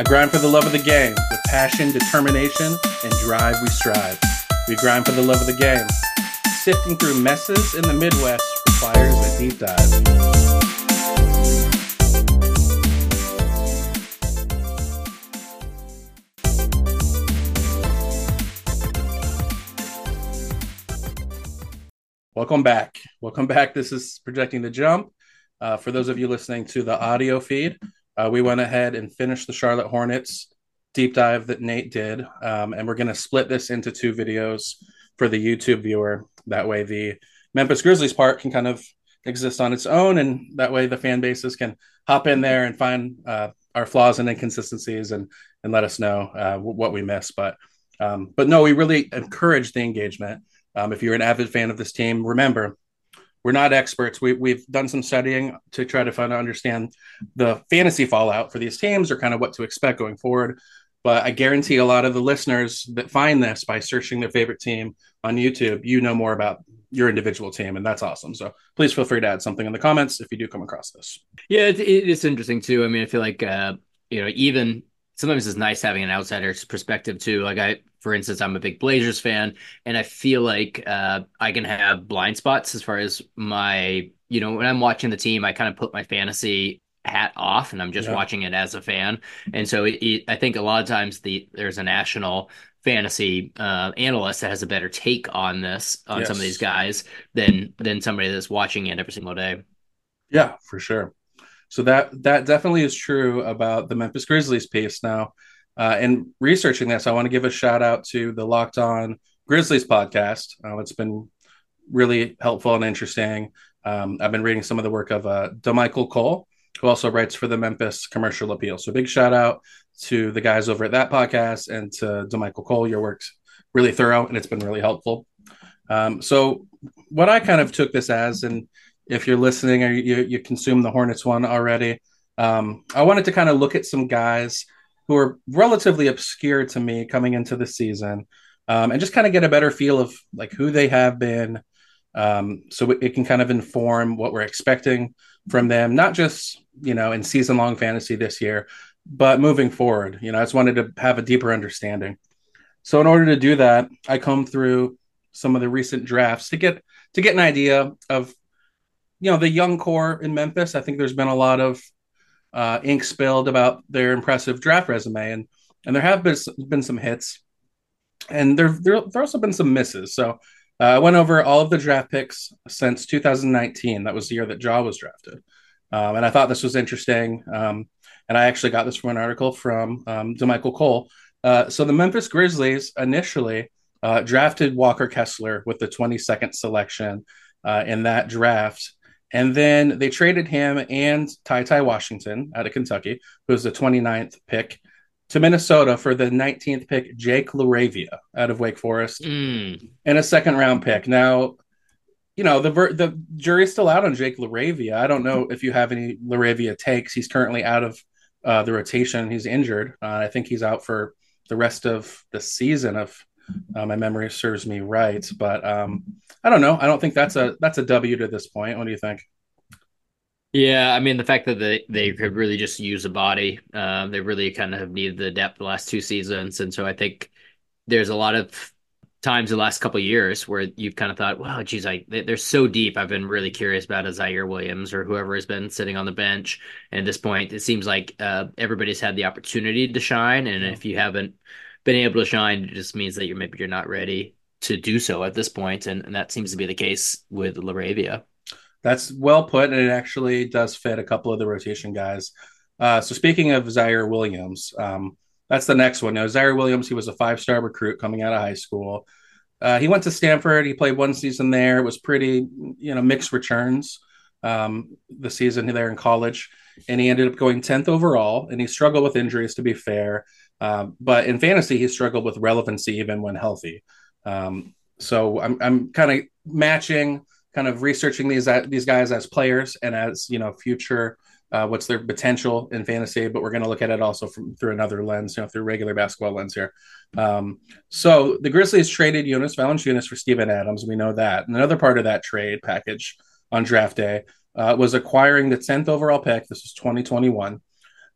I grind for the love of the game. With passion, determination, and drive, we strive. We grind for the love of the game. Sifting through messes in the Midwest requires a deep dive. Welcome back. Welcome back. This is Projecting the Jump. Uh, for those of you listening to the audio feed, uh, we went ahead and finished the Charlotte Hornets deep dive that Nate did. Um, and we're going to split this into two videos for the YouTube viewer. That way, the Memphis Grizzlies part can kind of exist on its own. And that way, the fan bases can hop in there and find uh, our flaws and inconsistencies and, and let us know uh, what we missed. But, um, but no, we really encourage the engagement. Um, if you're an avid fan of this team, remember we're not experts. We, we've done some studying to try to find understand the fantasy fallout for these teams or kind of what to expect going forward. But I guarantee a lot of the listeners that find this by searching their favorite team on YouTube, you know more about your individual team, and that's awesome. So please feel free to add something in the comments if you do come across this. Yeah, it, it's interesting too. I mean, I feel like uh, you know, even sometimes it's nice having an outsider's perspective too. Like I, for instance, I'm a big Blazers fan, and I feel like uh, I can have blind spots as far as my, you know, when I'm watching the team, I kind of put my fantasy hat off, and I'm just yeah. watching it as a fan. And so it, it, I think a lot of times the there's a national fantasy uh, analyst that has a better take on this on yes. some of these guys than than somebody that's watching it every single day. Yeah, for sure. So that that definitely is true about the Memphis Grizzlies piece. Now, uh, in researching this, I want to give a shout out to the Locked On Grizzlies podcast. Uh, it's been really helpful and interesting. Um, I've been reading some of the work of uh, Damichael Cole, who also writes for the Memphis Commercial Appeal. So big shout out to the guys over at that podcast and to Damichael Cole. Your work's really thorough and it's been really helpful. Um, so what I kind of took this as, and if you're listening or you, you consume the Hornets one already. Um, I wanted to kind of look at some guys who are relatively obscure to me coming into the season um, and just kind of get a better feel of like who they have been. Um, so it can kind of inform what we're expecting from them, not just, you know, in season long fantasy this year, but moving forward. You know, I just wanted to have a deeper understanding. So in order to do that, I come through some of the recent drafts to get to get an idea of you know the young core in Memphis. I think there's been a lot of uh, ink spilled about their impressive draft resume, and and there have been been some hits, and there there there also been some misses. So uh, I went over all of the draft picks since 2019. That was the year that Ja was drafted, um, and I thought this was interesting. Um, and I actually got this from an article from um, Damichael Cole. Uh, so the Memphis Grizzlies initially uh, drafted Walker Kessler with the 22nd selection uh, in that draft. And then they traded him and Ty Ty Washington out of Kentucky, who was the 29th pick, to Minnesota for the 19th pick, Jake LaRavia out of Wake Forest, mm. and a second round pick. Now, you know, the the jury's still out on Jake LaRavia. I don't know if you have any LaRavia takes. He's currently out of uh, the rotation. He's injured. Uh, I think he's out for the rest of the season if uh, my memory serves me right. But um, I don't know. I don't think that's a that's a W to this point. What do you think? Yeah, I mean the fact that they they could really just use a body, um, they really kind of have needed the depth the last two seasons, and so I think there's a lot of times the last couple years where you've kind of thought, wow, geez, I they're so deep. I've been really curious about a Ziaire Williams or whoever has been sitting on the bench. And at this point, it seems like uh, everybody's had the opportunity to shine, and if you haven't been able to shine, it just means that you're maybe you're not ready to do so at this point, and, and that seems to be the case with LaRavia. That's well put, and it actually does fit a couple of the rotation guys. Uh, so speaking of Ziaire Williams, um, that's the next one. Now Ziaire Williams, he was a five-star recruit coming out of high school. Uh, he went to Stanford. He played one season there. It was pretty, you know, mixed returns um, the season there in college, and he ended up going tenth overall. And he struggled with injuries, to be fair. Um, but in fantasy, he struggled with relevancy even when healthy. Um, so I'm I'm kind of matching, kind of researching these uh, these guys as players and as you know future. Uh, what's their potential in fantasy? But we're going to look at it also from through another lens, you know, through regular basketball lens here. Um, so the Grizzlies traded Jonas Valanciunas for Steven Adams. We know that. And another part of that trade package on draft day uh, was acquiring the 10th overall pick. This was 2021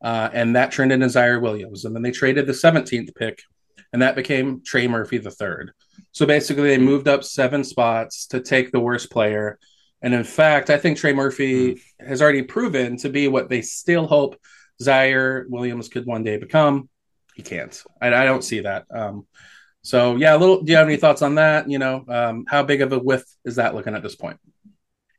uh, and that turned into Ziaire Williams. And then they traded the 17th pick, and that became Trey Murphy the third. So basically, they moved up seven spots to take the worst player. And in fact, I think Trey Murphy mm. has already proven to be what they still hope Ziaire Williams could one day become. He can't. I, I don't see that. Um, so yeah, a little. Do you have any thoughts on that? You know, um, how big of a whiff is that looking at this point?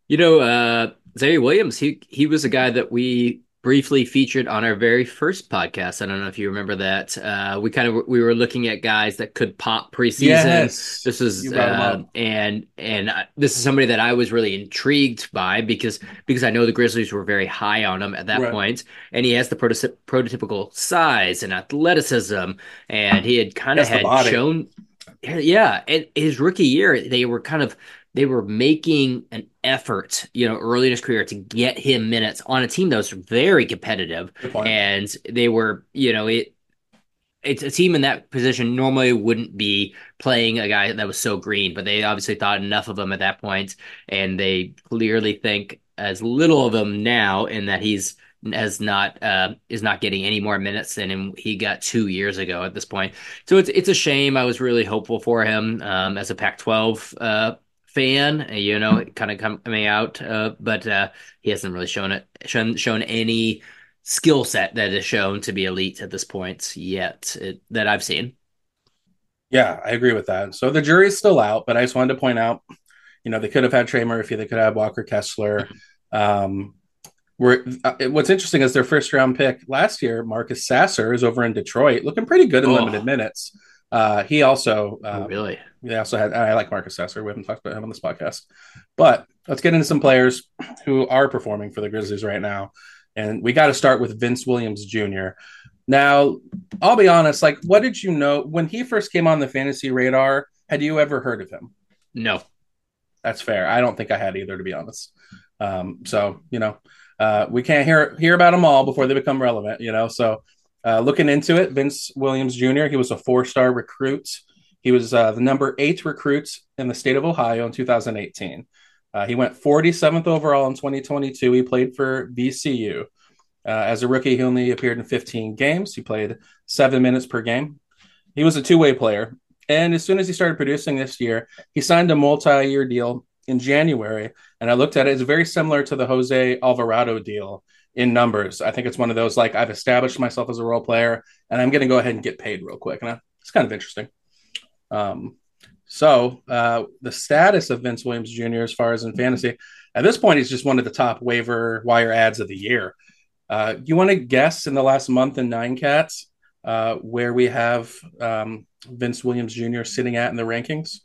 You know, uh, Ziaire Williams. He he was a guy that we briefly featured on our very first podcast. I don't know if you remember that. Uh, we kind of we were looking at guys that could pop preseason. Yes, this is uh, and and this is somebody that I was really intrigued by because because I know the Grizzlies were very high on him at that right. point, and he has the prototypical size and athleticism, and he had kind of had shown. Yeah, and his rookie year, they were kind of they were making an effort, you know, early in his career to get him minutes on a team that was very competitive. And they were, you know, it it's a team in that position normally wouldn't be playing a guy that was so green, but they obviously thought enough of him at that point, and they clearly think as little of him now in that he's has not uh, is not getting any more minutes than him he got two years ago at this point. So it's it's a shame. I was really hopeful for him um, as a Pac-12 uh, fan, you know, kind of coming out, uh, but uh, he hasn't really shown it shown shown any skill set that is shown to be elite at this point yet it, that I've seen. Yeah, I agree with that. So the jury's still out, but I just wanted to point out, you know, they could have had Trey Murphy, they could have Walker Kessler. Um, where uh, what's interesting is their first round pick last year, Marcus Sasser, is over in Detroit, looking pretty good in oh. limited minutes. Uh, he also um, oh, really they also had I like Marcus Sasser. We haven't talked about him on this podcast, but let's get into some players who are performing for the Grizzlies right now, and we got to start with Vince Williams Jr. Now, I'll be honest. Like, what did you know when he first came on the fantasy radar? Had you ever heard of him? No, that's fair. I don't think I had either, to be honest. Um, so you know, uh, we can't hear hear about them all before they become relevant. You know, so uh, looking into it, Vince Williams Jr. He was a four star recruit. He was uh, the number eight recruit in the state of Ohio in 2018. Uh, he went 47th overall in 2022. He played for VCU. Uh, as a rookie, he only appeared in 15 games. He played seven minutes per game. He was a two way player. And as soon as he started producing this year, he signed a multi year deal in January. And I looked at it, it's very similar to the Jose Alvarado deal in numbers. I think it's one of those like I've established myself as a role player and I'm going to go ahead and get paid real quick. And I, it's kind of interesting. Um, so uh, the status of Vince Williams Jr. as far as in fantasy at this point, he's just one of the top waiver wire ads of the year. Uh, you want to guess in the last month in Nine Cats uh, where we have um, Vince Williams Jr. sitting at in the rankings?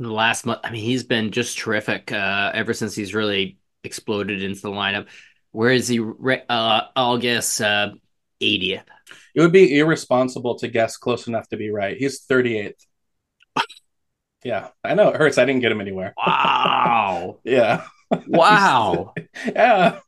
The last month, I mean, he's been just terrific uh, ever since he's really exploded into the lineup. Where is he? Uh, I'll guess 80th. It would be irresponsible to guess close enough to be right. He's 38th. yeah, I know it hurts. I didn't get him anywhere. Wow. yeah. Wow. yeah.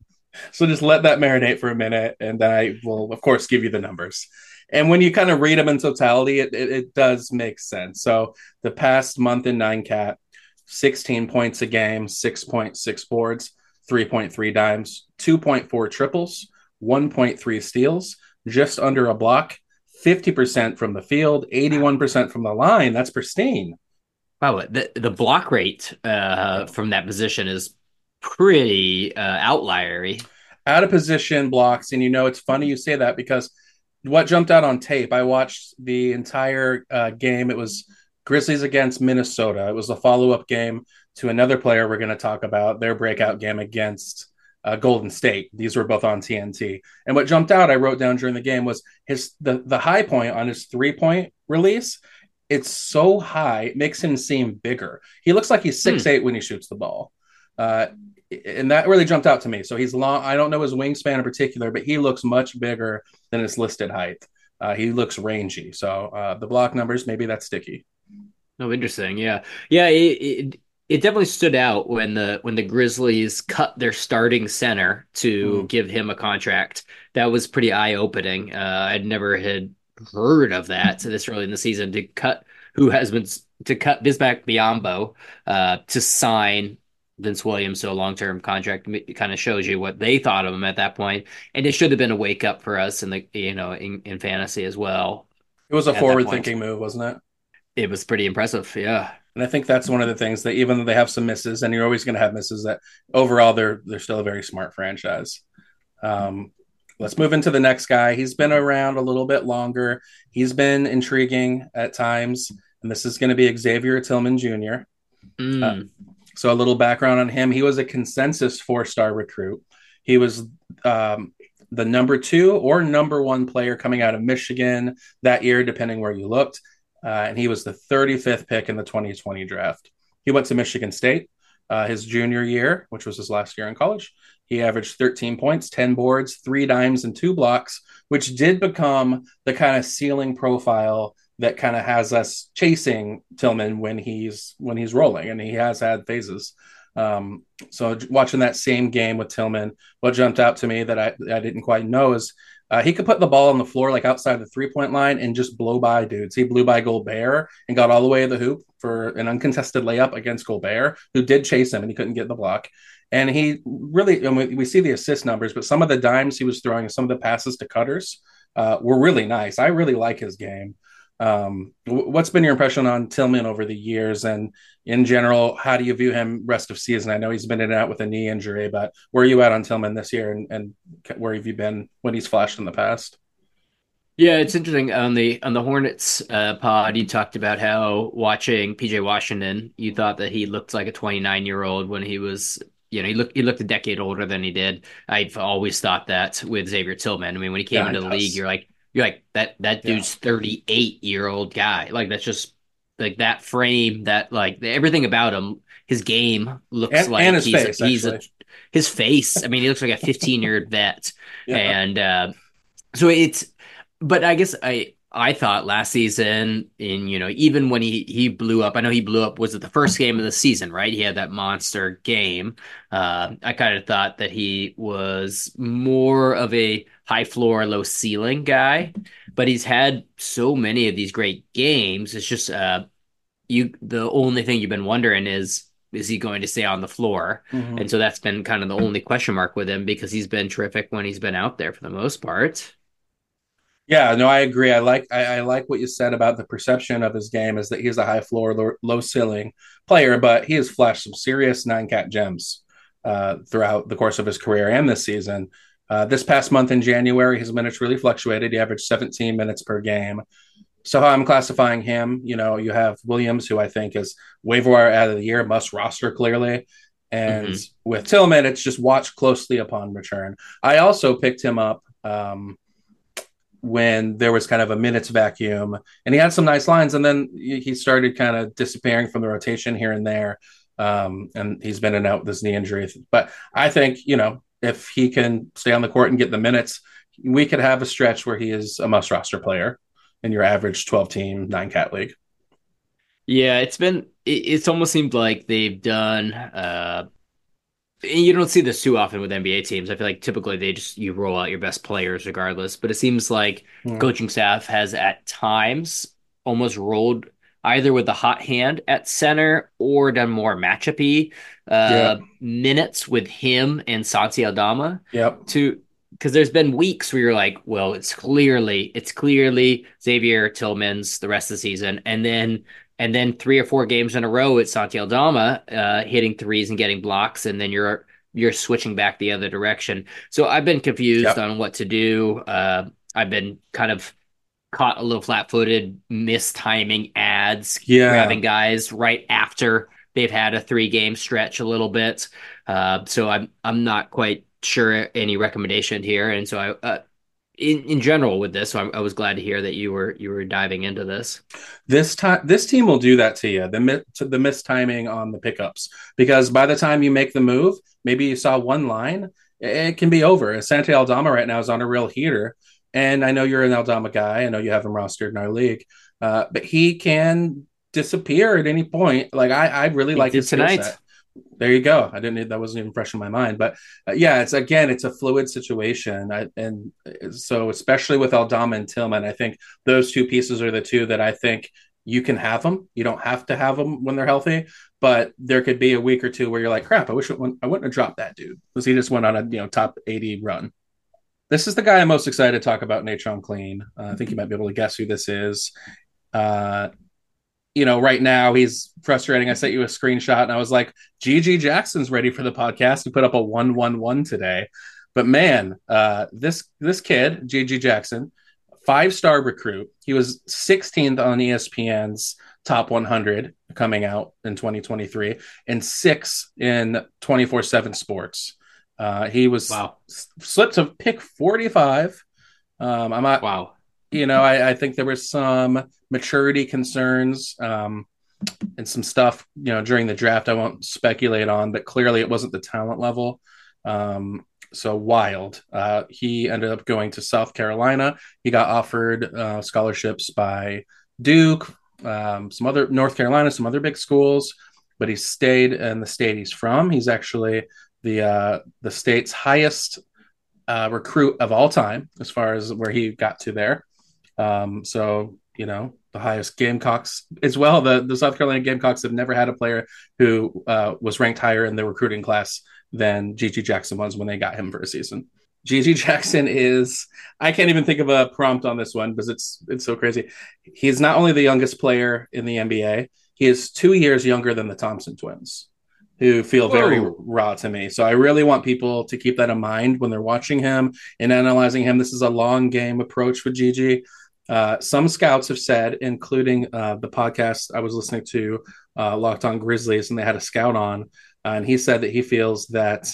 So just let that marinate for a minute, and then I will, of course, give you the numbers. And when you kind of read them in totality, it, it, it does make sense. So the past month in nine cat, 16 points a game, 6.6 boards, 3.3 dimes, 2.4 triples, 1.3 steals, just under a block, 50% from the field, 81% from the line. That's pristine. Wow, the the block rate uh, from that position is pretty uh, outliery. Out of position blocks, and you know it's funny you say that because what jumped out on tape. I watched the entire uh, game. It was Grizzlies against Minnesota. It was a follow up game to another player we're going to talk about their breakout game against uh, Golden State. These were both on TNT. And what jumped out, I wrote down during the game, was his the the high point on his three point release. It's so high, it makes him seem bigger. He looks like he's six hmm. eight when he shoots the ball. Uh, and that really jumped out to me. So he's long. I don't know his wingspan in particular, but he looks much bigger than his listed height. Uh, he looks rangy. So uh, the block numbers, maybe that's sticky. Oh, interesting. Yeah, yeah. It, it, it definitely stood out when the when the Grizzlies cut their starting center to mm. give him a contract. That was pretty eye opening. Uh, I'd never had heard of that so this early in the season to cut who has been to cut Bismack Biyombo uh, to sign Vince Williams to a long term contract. It kind of shows you what they thought of him at that point. point, and it should have been a wake up for us in the you know in, in fantasy as well. It was a forward thinking move, wasn't it? It was pretty impressive, yeah. And I think that's one of the things that even though they have some misses, and you're always going to have misses, that overall they're they're still a very smart franchise. Um, let's move into the next guy. He's been around a little bit longer. He's been intriguing at times, and this is going to be Xavier Tillman Jr. Mm. Uh, so a little background on him: he was a consensus four-star recruit. He was um, the number two or number one player coming out of Michigan that year, depending where you looked, uh, and he was the 35th pick in the 2020 draft. He went to Michigan State uh, his junior year, which was his last year in college. He averaged 13 points, 10 boards, three dimes, and two blocks, which did become the kind of ceiling profile that kind of has us chasing Tillman when he's when he's rolling, and he has had phases. Um, so watching that same game with Tillman, what jumped out to me that I, I didn't quite know is uh, he could put the ball on the floor like outside the three point line and just blow by dudes. He blew by Gobert and got all the way to the hoop for an uncontested layup against Gobert, who did chase him and he couldn't get the block. And he really, I mean, we see the assist numbers, but some of the dimes he was throwing, some of the passes to cutters uh, were really nice. I really like his game. Um, what's been your impression on Tillman over the years, and in general, how do you view him rest of season? I know he's been in and out with a knee injury, but where are you at on Tillman this year, and, and where have you been when he's flashed in the past? Yeah, it's interesting on the on the Hornets uh, pod. You talked about how watching PJ Washington, you thought that he looked like a 29 year old when he was you know, he looked he looked a decade older than he did. I've always thought that with Xavier Tillman. I mean, when he came yeah, into the league, you're like you're like that that dude's 38 year old guy. Like that's just like that frame, that like everything about him, his game looks and, like and his he's face, a, he's a his face. I mean, he looks like a 15 year vet, yeah. and uh, so it's. But I guess I I thought last season, in you know, even when he he blew up, I know he blew up. Was it the first game of the season? Right, he had that monster game. Uh, I kind of thought that he was more of a high floor, low ceiling guy, but he's had so many of these great games. It's just uh, you. The only thing you've been wondering is is he going to stay on the floor? Mm-hmm. And so that's been kind of the only question mark with him because he's been terrific when he's been out there for the most part. Yeah, no, I agree. I like I, I, like what you said about the perception of his game is that he's a high floor, low, low ceiling player, but he has flashed some serious nine cat gems uh, throughout the course of his career and this season. Uh, this past month in January, his minutes really fluctuated. He averaged 17 minutes per game. So how I'm classifying him, you know, you have Williams, who I think is waiver wire out of the year, must roster clearly. And mm-hmm. with Tillman, it's just watch closely upon return. I also picked him up. Um, when there was kind of a minutes vacuum and he had some nice lines and then he started kind of disappearing from the rotation here and there um, and he's been in and out with his knee injury. But i think you know if he can stay on the court and get the minutes we could have a stretch where he is a must roster player in your average 12 team 9 cat league. Yeah it's been it's almost seemed like they've done uh you don't see this too often with NBA teams. I feel like typically they just you roll out your best players regardless. But it seems like yeah. coaching staff has at times almost rolled either with the hot hand at center or done more matchupy uh, yeah. minutes with him and Santi Aldama. Yep. To because there's been weeks where you're like, well, it's clearly it's clearly Xavier Tillman's the rest of the season, and then and then three or four games in a row at Santi Aldama, uh, hitting threes and getting blocks, and then you're you're switching back the other direction. So I've been confused yep. on what to do. Uh, I've been kind of caught a little flat-footed, mistiming ads, yeah. grabbing guys right after they've had a three-game stretch a little bit. Uh, so I'm I'm not quite sure any recommendation here, and so I uh, in, in general with this. So I, I, was glad to hear that you were you were diving into this. This time, this team will do that to you. The to the mistiming on the pickups because by the time you make the move, maybe you saw one line, it can be over. Santi Aldama right now is on a real heater, and I know you're an Aldama guy. I know you have him rostered in our league, uh, but he can disappear at any point. Like I, I really he like his tonight. Set there you go. I didn't that wasn't even fresh in my mind, but uh, yeah, it's again, it's a fluid situation, I, and uh, so especially with Aldama and Tillman, I think those two pieces are the two that I think you can have them. You don't have to have them when they're healthy, but there could be a week or two where you're like, crap, I wish went, I wouldn't have dropped that dude because he just went on a you know top 80 run. This is the guy I'm most excited to talk about, Natron Clean. Uh, I think you might be able to guess who this is. Uh, you know, right now he's frustrating. I sent you a screenshot and I was like, GG Jackson's ready for the podcast. He put up a 111 today. But man, uh, this this kid, GG Jackson, five star recruit. He was 16th on ESPN's top 100 coming out in 2023 and six in 24 7 sports. Uh, he was wow. slipped to pick 45. Um, I'm not, wow. You know, I, I, think there was some maturity concerns um, and some stuff, you know, during the draft. I won't speculate on, but clearly it wasn't the talent level. Um, so wild. Uh, he ended up going to South Carolina. He got offered uh, scholarships by Duke, um, some other North Carolina, some other big schools, but he stayed in the state he's from. He's actually the uh, the state's highest uh, recruit of all time as far as where he got to there. Um, so you know the highest Gamecocks as well. The the South Carolina Gamecocks have never had a player who uh, was ranked higher in the recruiting class than GG Jackson was when they got him for a season. GG Jackson is I can't even think of a prompt on this one because it's it's so crazy. He's not only the youngest player in the NBA, he is 2 years younger than the Thompson twins who feel very Whoa. raw to me. So I really want people to keep that in mind when they're watching him and analyzing him. This is a long game approach with GG. Uh, some scouts have said, including uh, the podcast I was listening to, uh, Locked On Grizzlies, and they had a scout on, and he said that he feels that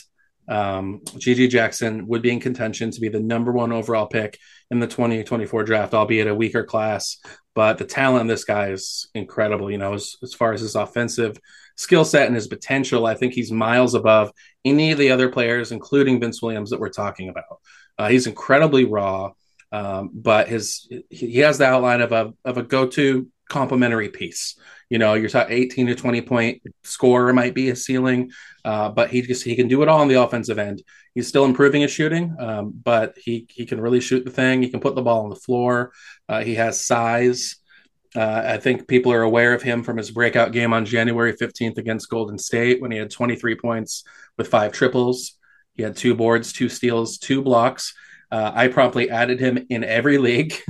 um, GG Jackson would be in contention to be the number one overall pick in the 2024 draft, albeit a weaker class. But the talent in this guy is incredible. You know, as, as far as his offensive skill set and his potential, I think he's miles above any of the other players, including Vince Williams, that we're talking about. Uh, he's incredibly raw, um, but his he has the outline of a of a go to complementary piece. You know, you're talking 18 to 20 point score might be a ceiling, uh, but he just he can do it all on the offensive end. He's still improving his shooting, um, but he he can really shoot the thing. He can put the ball on the floor. Uh, he has size. Uh, I think people are aware of him from his breakout game on January 15th against Golden State when he had 23 points with five triples. He had two boards, two steals, two blocks. Uh, I promptly added him in every league.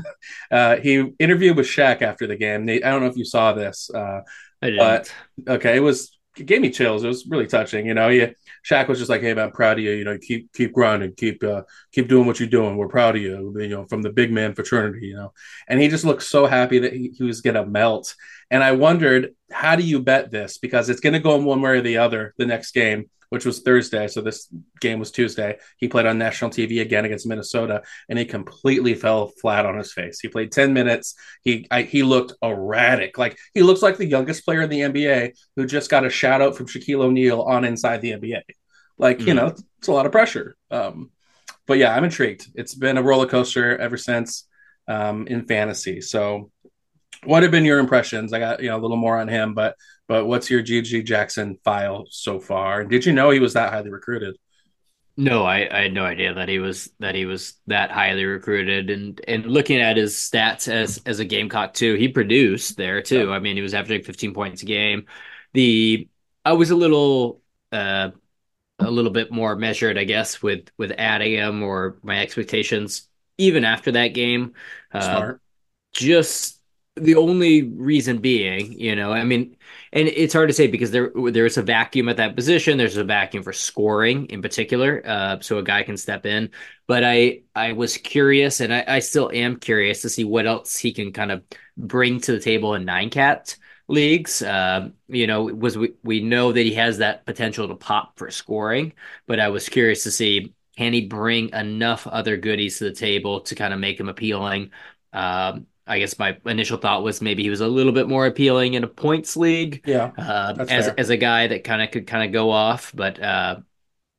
Uh, he interviewed with Shaq after the game. I don't know if you saw this. Uh. But, okay, it was it gave me chills. It was really touching. You know, yeah. Shaq was just like, "Hey, man, I'm proud of you. You know, keep keep grinding, keep uh, keep doing what you're doing. We're proud of you. You know, from the big man fraternity. You know." And he just looked so happy that he, he was gonna melt. And I wondered, how do you bet this? Because it's gonna go in one way or the other the next game which was Thursday. So this game was Tuesday. He played on national TV again against Minnesota, and he completely fell flat on his face. He played 10 minutes. He I, he looked erratic. Like he looks like the youngest player in the NBA who just got a shout out from Shaquille O'Neal on Inside the NBA. Like mm-hmm. you know, it's a lot of pressure. Um, but yeah, I'm intrigued. It's been a roller coaster ever since um, in fantasy. So what have been your impressions? I got you know a little more on him, but but what's your GG Jackson file so far? Did you know he was that highly recruited? No, I, I had no idea that he was that he was that highly recruited and and looking at his stats as as a Gamecock too, he produced there too. Yeah. I mean, he was averaging 15 points a game. The I was a little uh a little bit more measured, I guess, with with adding him or my expectations even after that game. Uh, Smart. Just the only reason being, you know, I mean, and it's hard to say because there there's a vacuum at that position. There's a vacuum for scoring in particular, uh, so a guy can step in. But I I was curious, and I, I still am curious to see what else he can kind of bring to the table in nine cat leagues. Uh, you know, was we we know that he has that potential to pop for scoring, but I was curious to see can he bring enough other goodies to the table to kind of make him appealing. Um, I guess my initial thought was maybe he was a little bit more appealing in a points league. Yeah, uh, as fair. as a guy that kind of could kind of go off, but uh,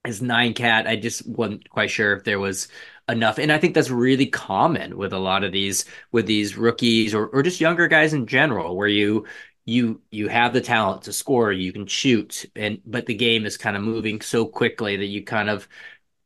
as nine cat, I just wasn't quite sure if there was enough. And I think that's really common with a lot of these with these rookies or or just younger guys in general, where you you you have the talent to score, you can shoot, and but the game is kind of moving so quickly that you kind of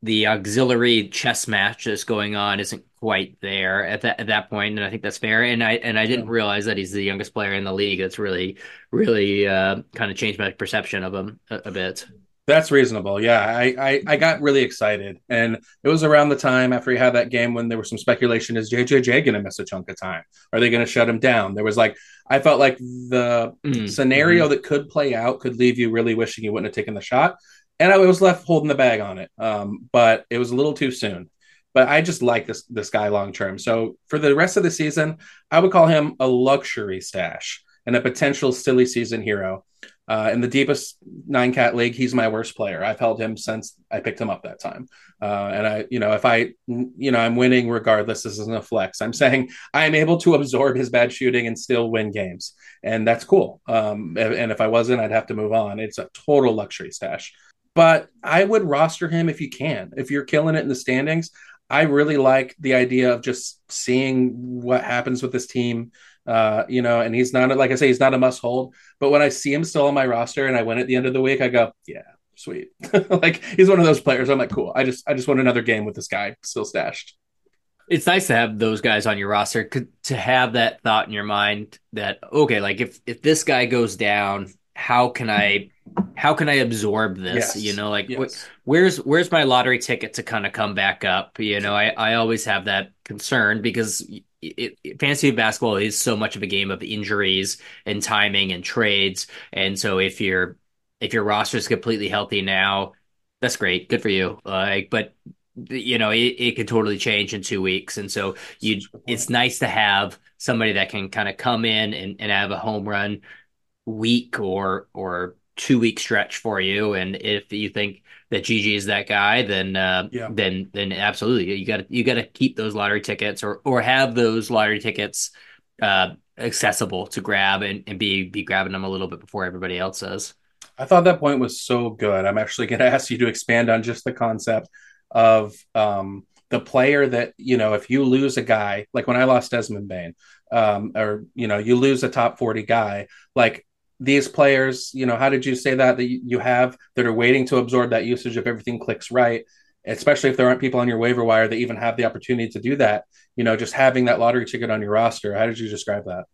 the auxiliary chess match that's going on isn't quite there at that at that point, and I think that's fair. And I and I didn't realize that he's the youngest player in the league. That's really really uh, kind of changed my perception of him a, a bit. That's reasonable. Yeah, I, I I got really excited, and it was around the time after he had that game when there was some speculation: is JJJ going to miss a chunk of time? Are they going to shut him down? There was like I felt like the Mm, scenario mhm. that could play out could leave you really wishing you wouldn't have taken the shot, and I was left holding the bag on it. Um, but it was a little too soon. But I just like this this guy long term. So for the rest of the season, I would call him a luxury stash and a potential silly season hero. Uh, in the deepest nine cat league, he's my worst player. I've held him since I picked him up that time. Uh, and I, you know, if I, you know, I'm winning regardless. This isn't a flex. I'm saying I am able to absorb his bad shooting and still win games, and that's cool. Um, and if I wasn't, I'd have to move on. It's a total luxury stash. But I would roster him if you can. If you're killing it in the standings, I really like the idea of just seeing what happens with this team. Uh, you know, and he's not like I say, he's not a must hold. But when I see him still on my roster and I win at the end of the week, I go, yeah, sweet. like he's one of those players. I'm like, cool. I just I just want another game with this guy still stashed. It's nice to have those guys on your roster to have that thought in your mind that okay, like if if this guy goes down, how can I how can I absorb this? You know, like wh where's where's my lottery ticket to kind of come back up? You know, I I always have that concern because it, it, fantasy basketball is so much of a game of injuries and timing and trades, and so if you're if your roster is completely healthy now, that's great, good for you. Like, but you know, it, it could totally change in two weeks. And so you Such a good point. it's nice to have somebody that can kind of come in and, and have a home run week or or two week stretch for you. And if you think that GG is that guy, then uh, Yeah. then then absolutely you got to you got to keep those lottery tickets or or have those lottery tickets uh, accessible to grab and, and be be grabbing them a little bit before everybody else does. I thought that point was so good. I'm actually going to ask you to expand on just the concept of um, the player that, you know, if you lose a guy, like when I lost Desmond Bane, um, or, you know, you lose a top 40 guy, like these players, you know, how did you say that, that you have that are waiting to absorb that usage if everything clicks right? Especially if there aren't people on your waiver wire that even have the opportunity to do that, you know, just having that lottery ticket on your roster. How did you describe that?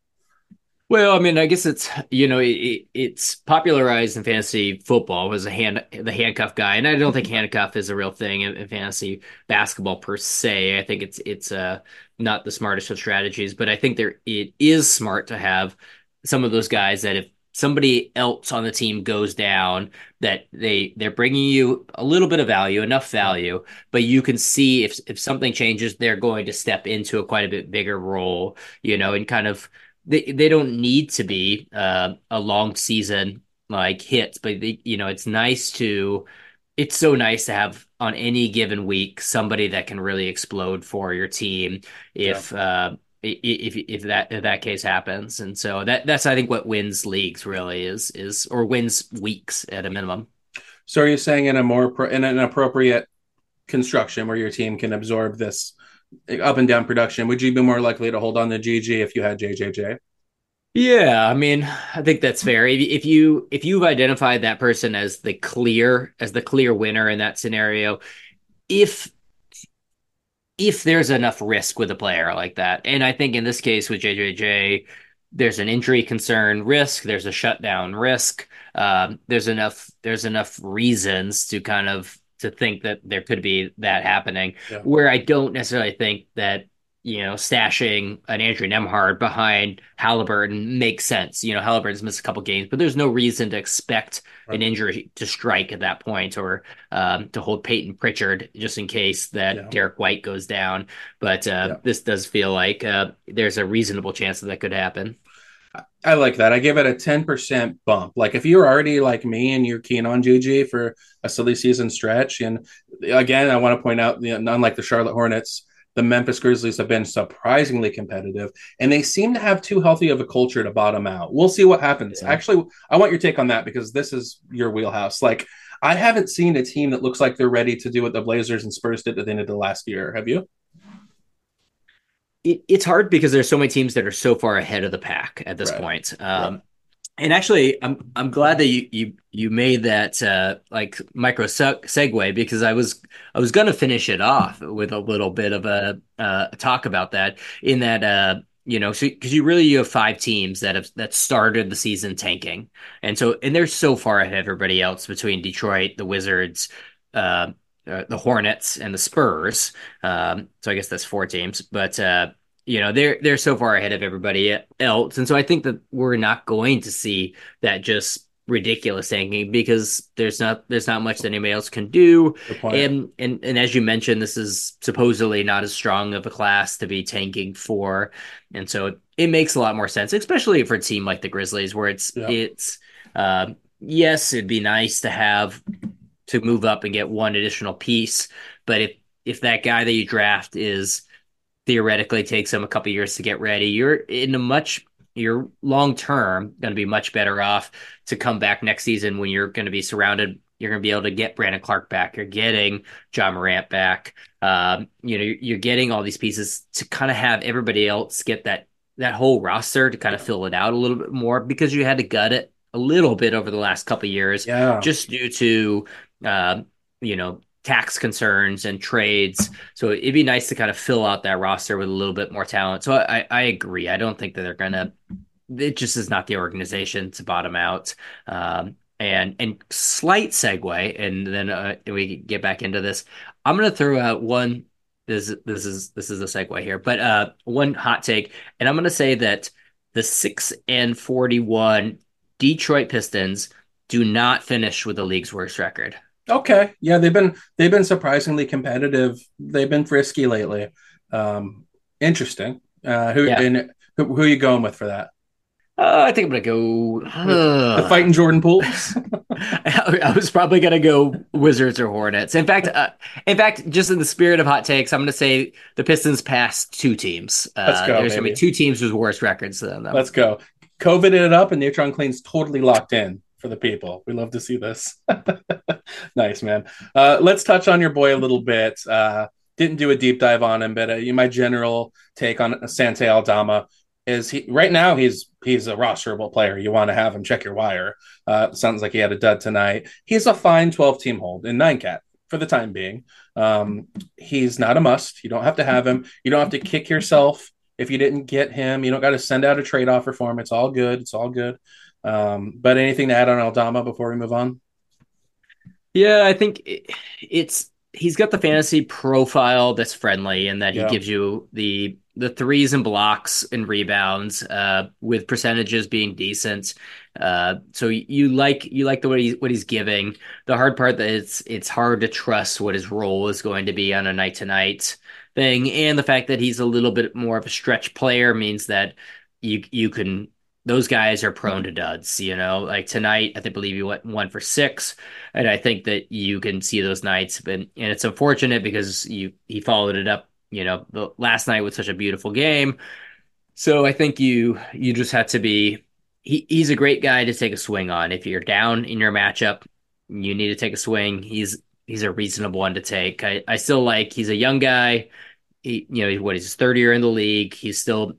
Well, I mean, I guess it's you know it, it's popularized in fantasy football was a hand the handcuff guy, and I don't think handcuff is a real thing in, in fantasy basketball per se. I think it's it's uh not the smartest of strategies, but I think there it is smart to have some of those guys that if somebody else on the team goes down, that they they're bringing you a little bit of value, enough value, but you can see if if something changes, they're going to step into a quite a bit bigger role, you know, and kind of they they don't need to be uh, a long season like hits, but they, you know it's nice to it's so nice to have on any given week somebody that can really explode for your team Yeah. if uh, if if that if that case happens, and so that that's I think what wins leagues really is is or wins weeks at a minimum. So are you saying in a more pro- in an appropriate construction where your team can absorb this eh, up and down production, would you be more likely to hold on to GG if you had JJJ? Yeah, I mean, I think that's fair. If, if you if you've identified that person as the clear as the clear winner in that scenario, if if there's enough risk with a player like that. And I think in this case with JJJ, there's an injury concern risk, there's a shutdown risk. Um, there's enough there's enough reasons to kind of to think that there could be that happening. Yeah. Where I don't necessarily think that you know stashing an Andrew Nembhard behind Halliburton makes sense. You know Halliburton's missed a couple games, but there's no reason to expect Right. an injury to strike at that point or um, to hold Peyton Pritchard just in case that Yeah. Derrick White goes down. But uh, Yeah. this does feel like uh, there's a reasonable chance that that could happen. I like that. I give it a 10% bump. Like if you're already like me and you're keen on GG for a silly season stretch, and again, I want to point out, you know, unlike the Charlotte Hornets, the Memphis Grizzlies have been surprisingly competitive, and they seem to have too healthy of a culture to bottom out. We'll see what happens. Yeah. Actually, I want your take on that because this is your wheelhouse. Like, I haven't seen a team that looks like they're ready to do what the Blazers and Spurs did at the end of the last year. Have you? It, it's hard because there's so many teams that are so far ahead of the pack at this Right. point. Right. Um, And actually, I'm I'm glad that you you you made that uh, like micro segue because I was I was gonna finish it off with a little bit of a uh, talk about that in that uh, you know because so, you really you have five teams that have that started the season tanking and so and they're so far ahead of everybody else between Detroit, the Wizards, uh, uh, the Hornets, and the Spurs. Um, so I guess that's four teams, but uh, you know they're they're so far ahead of everybody else. And so i think that we're not going to see that just ridiculous tanking because there's not there's not much that anybody else can do. And and and as you mentioned this is supposedly not as strong of a class to be tanking for. And so it, it makes a lot more sense especially for a team like the grizzlies where it's yeah. it's uh, yes it'd be nice to have to move up and get one additional piece. But if if that guy that you draft is theoretically takes them a couple years to get ready. You're in a much you're long term going to be much better off to come back next season when you're going to be surrounded. You're going to be able to get Brandon Clarke back. You're getting Ja Morant back. Um, you know, you're getting all these pieces to kind of have everybody else get that that whole roster to kind of fill it out a little bit more because you had to gut it a little bit over the last couple years, yeah. just due to uh, you know tax concerns and trades. So it'd be nice to kind of fill out that roster with a little bit more talent. So I, I agree. I don't think that they're gonna. It just is not the organization to bottom out. Um, and and slight segue, and then uh, we get back into this. I'm gonna throw out one. This this is this is a segue here, but uh, one hot take, and I'm gonna say that the six and forty one Detroit Pistons do not finish with the league's worst record. Okay, yeah, they've been they've been surprisingly competitive. They've been frisky lately. Um, interesting. Uh, who yeah. and who, who, are you going with for that? Uh, I think I'm gonna go uh, the fighting Jordan Pooles. I was probably gonna go Wizards or Hornets. In fact, uh, in fact, just in the spirit of hot takes, I'm gonna say the Pistons passed two teams. Uh, Let's go. There's baby. gonna be two teams with worse records than them. Let's go. COVID it up, and Natron Clean's totally locked in for the people. We love to see this. nice, man. Uh, let's touch on your boy a little bit. Uh, didn't do a deep dive on him, but uh, my general take on Santi Aldama is he right now he's he's a rosterable player. You want to have him check your wire. Uh, sounds like he had a dud tonight. He's a fine 12 team hold in nine cat for the time being. Um, he's not a must. You don't have to have him. You don't have to kick yourself if you didn't get him. You don't got to send out a trade offer for him. It's all good. It's all good. Um, but anything to add on Aldama before we move on? Yeah, I think it's he's got the fantasy profile that's friendly and that he yeah. gives you the the threes and blocks and rebounds uh, with percentages being decent. Uh, so you like you like the way he's what he's giving. The hard part that it's it's hard to trust what his role is going to be on a night to night thing, and the fact that he's a little bit more of a stretch player means that you you can those guys are prone mm-hmm. to duds, you know. Like tonight, I think believe you went one for six, and I think that you can see those nights. But and it's unfortunate because you he followed it up, you know, the last night with such a beautiful game. So I think you you just have to be. He, he's a great guy to take a swing on. If you're down in your matchup, you need to take a swing. He's he's a reasonable one to take. I, I still like. He's a young guy. He, you know, what he's third year in the league. He's still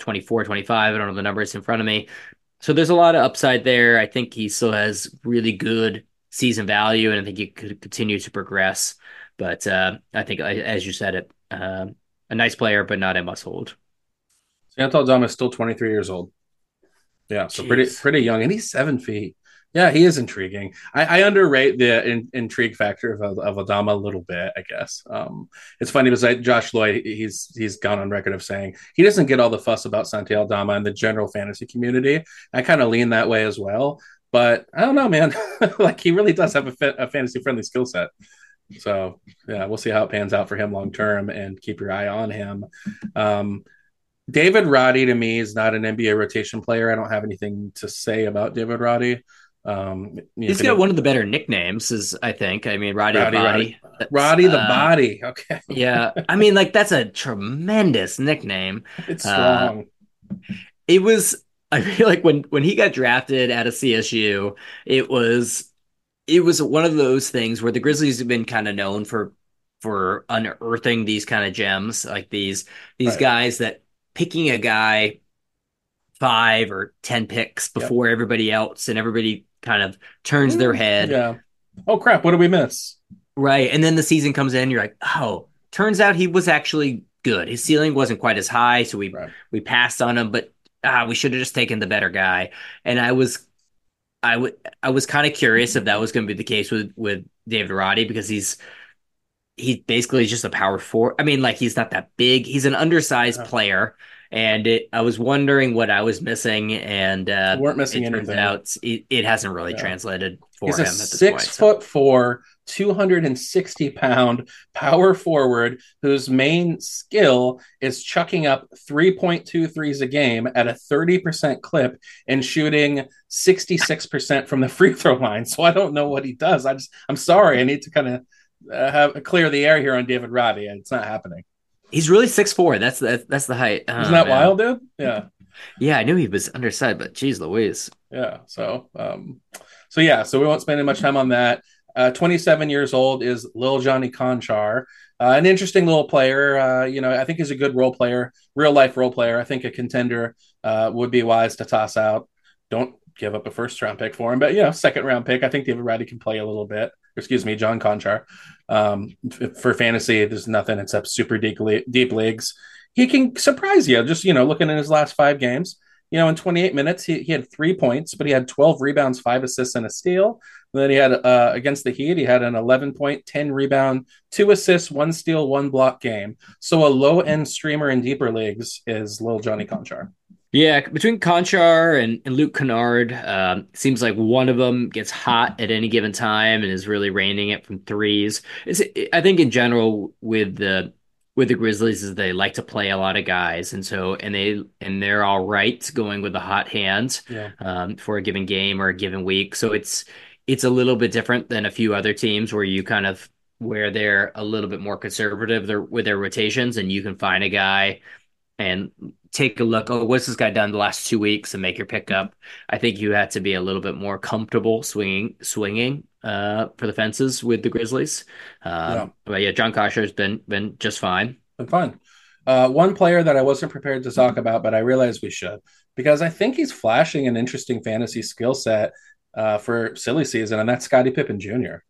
24, 25. I don't know the numbers in front of me. So there's a lot of upside there. I think he still has really good season value, and I think he could continue to progress. But uh, I think, as you said, it uh, a nice player, but not a must hold. Santi Aldama is still 23 years old. Yeah, so Jeez. pretty pretty young, and he's seven feet. Yeah, he is intriguing. I, I underrate the in, intrigue factor of, of Aldama a little bit. I guess um, it's funny because I, Josh Lloyd he's he's gone on record of saying he doesn't get all the fuss about Santi Aldama in the general fantasy community. I kind of lean that way as well, but I don't know, man. like he really does have a, fa- a fantasy friendly skill set. So yeah, we'll see how it pans out for him long term, and keep your eye on him. Um, David Roddy to me is not an NBA rotation player. I don't have anything to say about David Roddy. Um, He's got one of the better nicknames, is I think. I mean, Roddy, Roddy the Body. Roddy, Roddy the uh, Body. Okay. yeah, I mean, like that's a tremendous nickname. It's uh, strong. Uh, it was. I feel like when when he got drafted out of CSU, it was it was one of those things where the Grizzlies have been kind of known for for unearthing these kind of gems, like these these right. guys that picking a guy five or ten picks before yep. everybody else, and everybody kind of turns their mm, head. Yeah. Oh crap! What did we miss? Right, and then the season comes in. You're like, oh, turns out he was actually good. His ceiling wasn't quite as high, so we right. we passed on him. But ah, we should have just taken the better guy. And I was, I would, I was kind of curious if that was going to be the case with with David Roddy because he's he basically just a power four. I mean, like he's not that big. He's an undersized player, and it, I was wondering what I was missing, and uh, weren't missing it anything. Out it, it hasn't really yeah. translated for him. he's him. A six point, foot so. four, two hundred and sixty pound power forward whose main skill is chucking up three point two threes a game at a thirty percent clip and shooting sixty six percent from the free throw line. So I don't know what he does. I just I'm sorry. I need to kind of uh, have clear the air here on David Roddy. It's not happening. He's really six four. That's the that's the height. Oh, Isn't that man. wild, dude? Yeah. Yeah, I knew he was undersized, but geez, Louise. Yeah. So, um, so yeah. So we won't spend any much time on that. Uh, 27 years old is Lil Johnny Konchar, uh, an interesting little player. Uh, you know, I think he's a good role player, real life role player. I think a contender uh, would be wise to toss out. Don't give up a first round pick for him, but you know, second round pick. I think David Roddy can play a little bit. Excuse me, John Konchar. Um, for fantasy, there's nothing except super deep, deep leagues. He can surprise you. Just you know, looking at his last five games, you know, in 28 minutes, he, he had three points, but he had 12 rebounds, five assists, and a steal. And then he had uh, against the Heat, he had an 11 point, 10 rebound, two assists, one steal, one block game. So a low end streamer in deeper leagues is Lil Johnny Konchar. Yeah, between Konchar and, and Luke Kennard, um, seems like one of them gets hot at any given time and is really raining it from threes. It's, I think in general with the with the Grizzlies is they like to play a lot of guys, and so and they and they're all right going with the hot hands yeah. um, for a given game or a given week. So it's it's a little bit different than a few other teams where you kind of where they're a little bit more conservative with their rotations, and you can find a guy and take a look. Oh, what's this guy done the last two weeks and make your pickup? I think you had to be a little bit more comfortable swinging, swinging uh, for the fences with the Grizzlies. Um, yeah. But yeah, John Konchar has been been just fine. Been fine. Uh, one player that I wasn't prepared to talk about, but I realized we should because I think he's flashing an interesting fantasy skill set uh, for silly season, and that's Scottie Pippen Jr.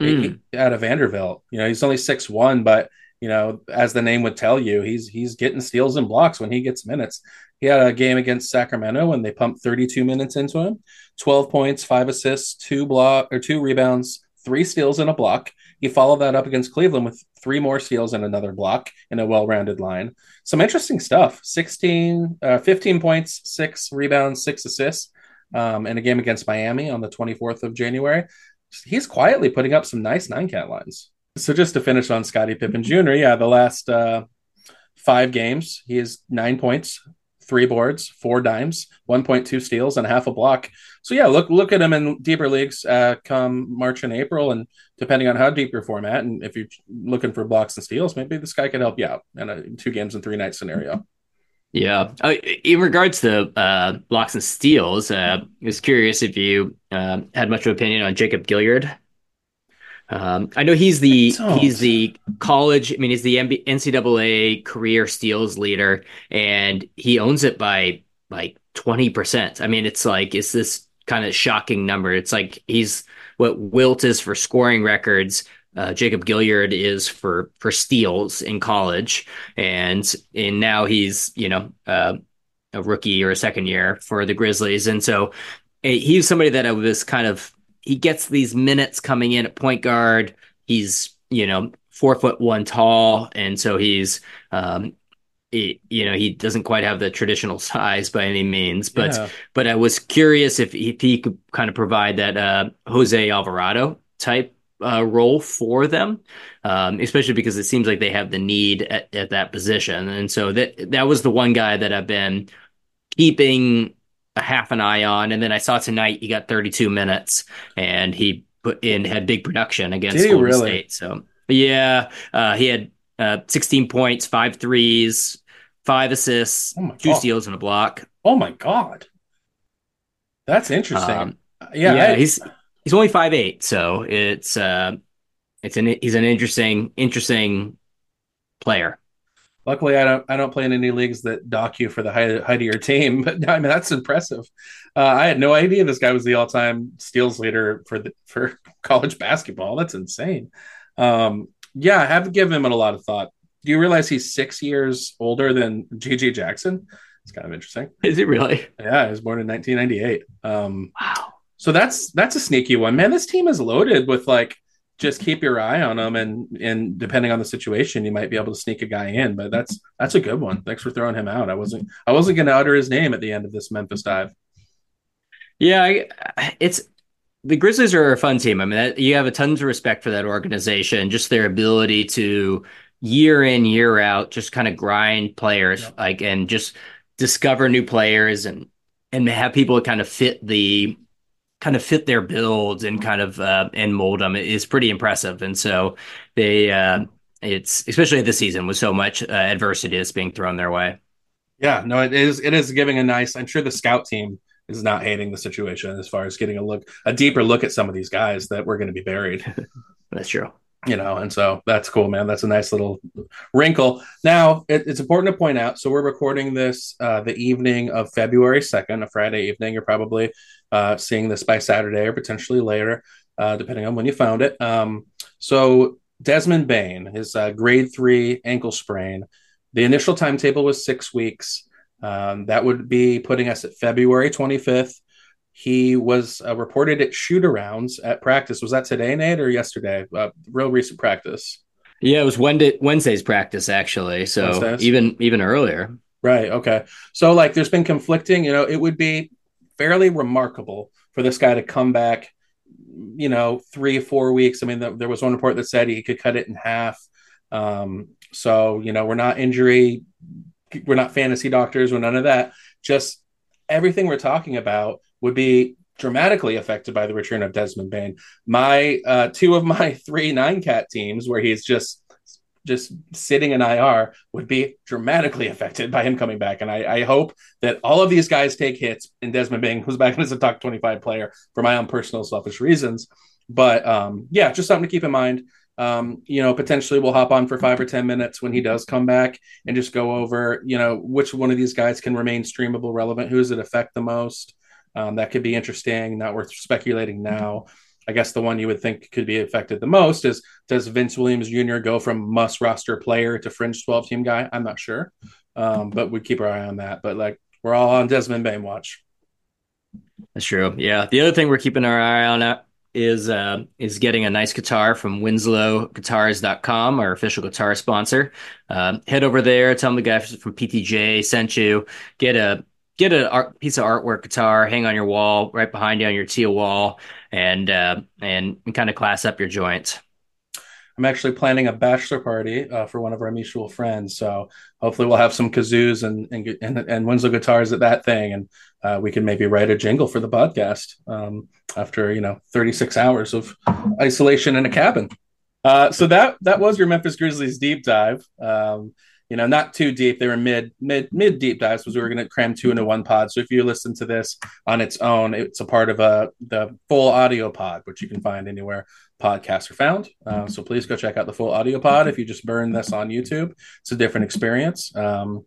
Mm. He, out of Vanderbilt. You know, he's only six one, but you know, as the name would tell you, he's he's getting steals and blocks when he gets minutes. He had a game against Sacramento and they pumped 32 minutes into him, 12 points, five assists, two block or two rebounds, three steals and a block. He followed that up against Cleveland with three more steals and another block in a well-rounded line. Some interesting stuff. 16, uh, 15 points, six rebounds, six assists um, in a game against Miami on the 24th of January. He's quietly putting up some nice nine cat lines. So just to finish on Scottie Pippen Jr., yeah, the last uh, five games, he has nine points, three boards, four dimes, 1.2 steals, and half a block. So yeah, look look at him in deeper leagues uh, come March and April, and depending on how deep your format, and if you're looking for blocks and steals, maybe this guy could help you out in a two games and three nights scenario. Yeah. Uh, in regards to uh, blocks and steals, uh, I was curious if you uh, had much of an opinion on Jacob Gilyard. Um, I know he's the he's the college. I mean, he's the NCAA career steals leader, and he owns it by like twenty percent. I mean, it's like it's this kind of shocking number. It's like he's what Wilt is for scoring records. Uh, Jacob Gilyard is for for steals in college, and and now he's you know uh, a rookie or a second year for the Grizzlies, and so eh, he's somebody that I was kind of he gets these minutes coming in at point guard. He's you know four foot one tall, and so he's um, he, you know he doesn't quite have the traditional size by any means. But yeah. but I was curious if, if he could kind of provide that uh, Jose Alvarado type uh, role for them, um, especially because it seems like they have the need at, at that position. And so that that was the one guy that I've been keeping a half an eye on. And then I saw tonight he got 32 minutes and he put in had big production against Golden really? State. So yeah, uh, he had uh, 16 points, five threes, five assists, oh two God. steals, and a block. Oh my God, that's interesting. Um, yeah, yeah, I, he's he's only five eight, so it's uh, it's an he's an interesting interesting player. Luckily, I don't I don't play in any leagues that dock you for the height, height of your team. But I mean, that's impressive. Uh, I had no idea this guy was the all time steals leader for the, for college basketball. That's insane. Um, yeah, I have given him a lot of thought. Do you realize he's six years older than GG Jackson? It's kind of interesting. Is it really? Yeah, he was born in 1998. Um, wow. So that's that's a sneaky one, man. This team is loaded with like just keep your eye on them, and and depending on the situation, you might be able to sneak a guy in. But that's that's a good one. Thanks for throwing him out. I wasn't I wasn't going to utter his name at the end of this Memphis dive. Yeah, I, it's the Grizzlies are a fun team. I mean, that, you have a tons of respect for that organization, just their ability to year in year out just kind of grind players yep. like and just discover new players and and have people kind of fit the kind of fit their builds and kind of uh, and mold them is pretty impressive. And so they, uh, it's especially this season with so much uh, adversity that's being thrown their way. Yeah, no, it is. It is giving a nice. I'm sure the scout team is not hating the situation as far as getting a look, a deeper look at some of these guys that we're going to be buried. that's true. You know, and so that's cool, man. That's a nice little wrinkle. Now, it, it's important to point out. So we're recording this uh, the evening of February second, a Friday evening. You're probably uh, seeing this by Saturday or potentially later, uh, depending on when you found it. Um, so Desmond Bane his uh, grade three ankle sprain, the initial timetable was six weeks. Um, that would be putting us at February 25th. He was uh, reported at shoot arounds at practice. Was that today, Nate, or yesterday? Uh, real recent practice. Yeah, it was Wednesday's practice actually. So Wednesdays. even even earlier. Right. Okay. So like, there's been conflicting. You know, it would be fairly remarkable for this guy to come back, you know, three or four weeks. I mean, the, there was one report that said he could cut it in half. Um, so, you know, we're not injury, we're not fantasy doctors, we're none of that. Just everything we're talking about would be dramatically affected by the return of Desmond Bane. My uh, two of my three nine cat teams, where he's just just sitting in IR would be dramatically affected by him coming back. And I, I hope that all of these guys take hits and Desmond Bane comes back as a top 25 player for my own personal selfish reasons. But um, yeah, just something to keep in mind. Um, you know, potentially we'll hop on for five or 10 minutes when he does come back and just go over, you know, which one of these guys can remain streamable relevant. Who does it affect the most? Um, that could be interesting, not worth speculating now. I guess the one you would think could be affected the most is does Vince Williams Jr. go from must roster player to fringe 12 team guy? I'm not sure, um, but we keep our eye on that. But like we're all on Desmond Bane watch. That's true. Yeah. The other thing we're keeping our eye on uh, is uh, is getting a nice guitar from WinslowGuitars.com, our official guitar sponsor. Uh, head over there, tell them the guy from PTJ sent you. Get a get a art, piece of artwork guitar, hang on your wall, right behind you on your teal wall, and uh, and, kind of class up your joints. I'm actually planning a bachelor party uh, for one of our mutual friends, so hopefully we'll have some kazoos and and and, and Winslow guitars at that thing, and uh, we can maybe write a jingle for the podcast um, after you know 36 hours of isolation in a cabin. Uh, so that that was your Memphis Grizzlies deep dive. Um, you know, not too deep. They were mid, mid, mid deep dives because we were going to cram two into one pod. So if you listen to this on its own, it's a part of a uh, the full audio pod, which you can find anywhere podcasts are found. Uh, so please go check out the full audio pod. If you just burn this on YouTube, it's a different experience. Um,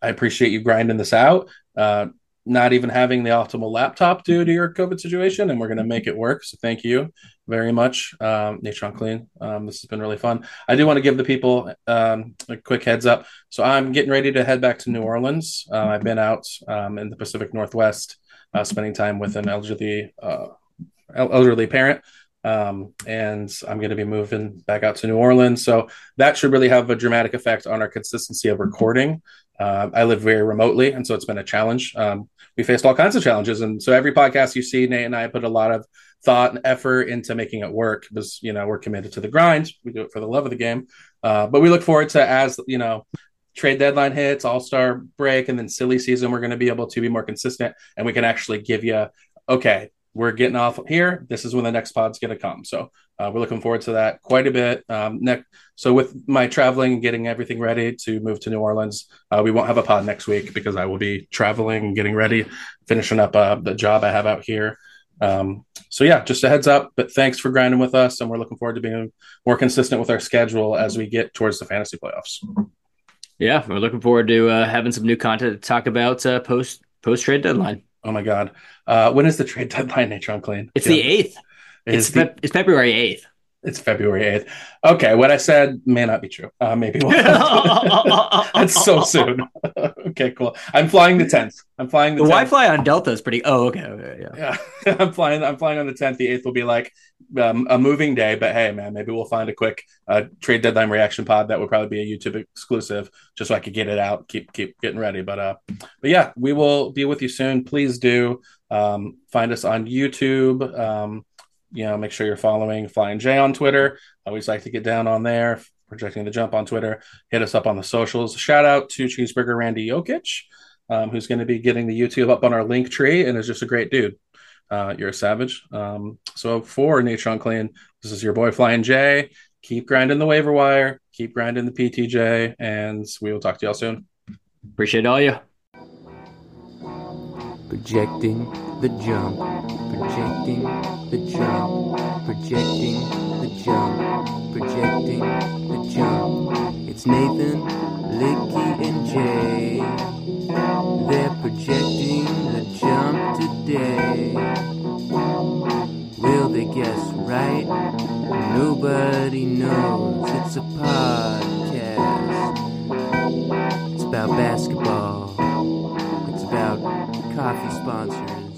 I appreciate you grinding this out. Uh, not even having the optimal laptop due to your COVID situation, and we're going to make it work. So thank you very much, um, Natron Clean. Um, this has been really fun. I do want to give the people um, a quick heads up. So I'm getting ready to head back to New Orleans. Uh, I've been out um, in the Pacific Northwest, uh, spending time with an elderly uh, elderly parent. Um, and I'm going to be moving back out to New Orleans. So that should really have a dramatic effect on our consistency of recording. Uh, I live very remotely, and so it's been a challenge. Um, we faced all kinds of challenges, and so every podcast you see, Nate and I put a lot of thought and effort into making it work because you know we're committed to the grind. We do it for the love of the game, uh, but we look forward to as you know trade deadline hits, All Star break, and then silly season. We're going to be able to be more consistent, and we can actually give you okay we're getting off here. This is when the next pod's going to come. So uh, we're looking forward to that quite a bit. Um, next, so with my traveling and getting everything ready to move to New Orleans, uh, we won't have a pod next week because I will be traveling and getting ready, finishing up uh, the job I have out here. Um, so yeah, just a heads up. But thanks for grinding with us, and we're looking forward to being more consistent with our schedule as we get towards the fantasy playoffs. Yeah, we're looking forward to uh, having some new content to talk about uh, post post trade deadline. Oh my god, uh, when is the trade deadline, Natron Clean? It's yeah. the eighth. It's, the, it's February eighth. It's February 8th. Okay, what I said may not be true. Uh, maybe we'll That's so soon. okay, cool. I'm flying the 10th. I'm flying the, the Why fly on Delta is pretty. Oh, okay, okay, yeah. Yeah, I'm flying. I'm flying on the 10th. The 8th will be like um, a moving day, but hey, man, maybe we'll find a quick uh, trade deadline reaction pod that would probably be a YouTube exclusive, just so I could get it out, keep keep getting ready. But uh, but yeah, we will be with you soon. Please do um, find us on YouTube. Um, you know, make sure you're following Flying J on Twitter. Always like to get down on there, projecting the jump on Twitter. Hit us up on the socials. Shout out to Cheeseburger Randy Jokic, um, who's going to be getting the YouTube up on our link tree and is just a great dude. Uh, you're a savage. Um, so for Natron Clean, this is your boy Flying J. Keep grinding the waiver wire, keep grinding the PTJ, and we will talk to y'all soon. Appreciate all you. Projecting the jump, projecting the jump, projecting the jump, projecting the jump. It's Nathan, Litke, and Jay. They're projecting the jump today. Will they guess right? Nobody knows. It's a podcast. It's about basketball. It's about coffee sponsors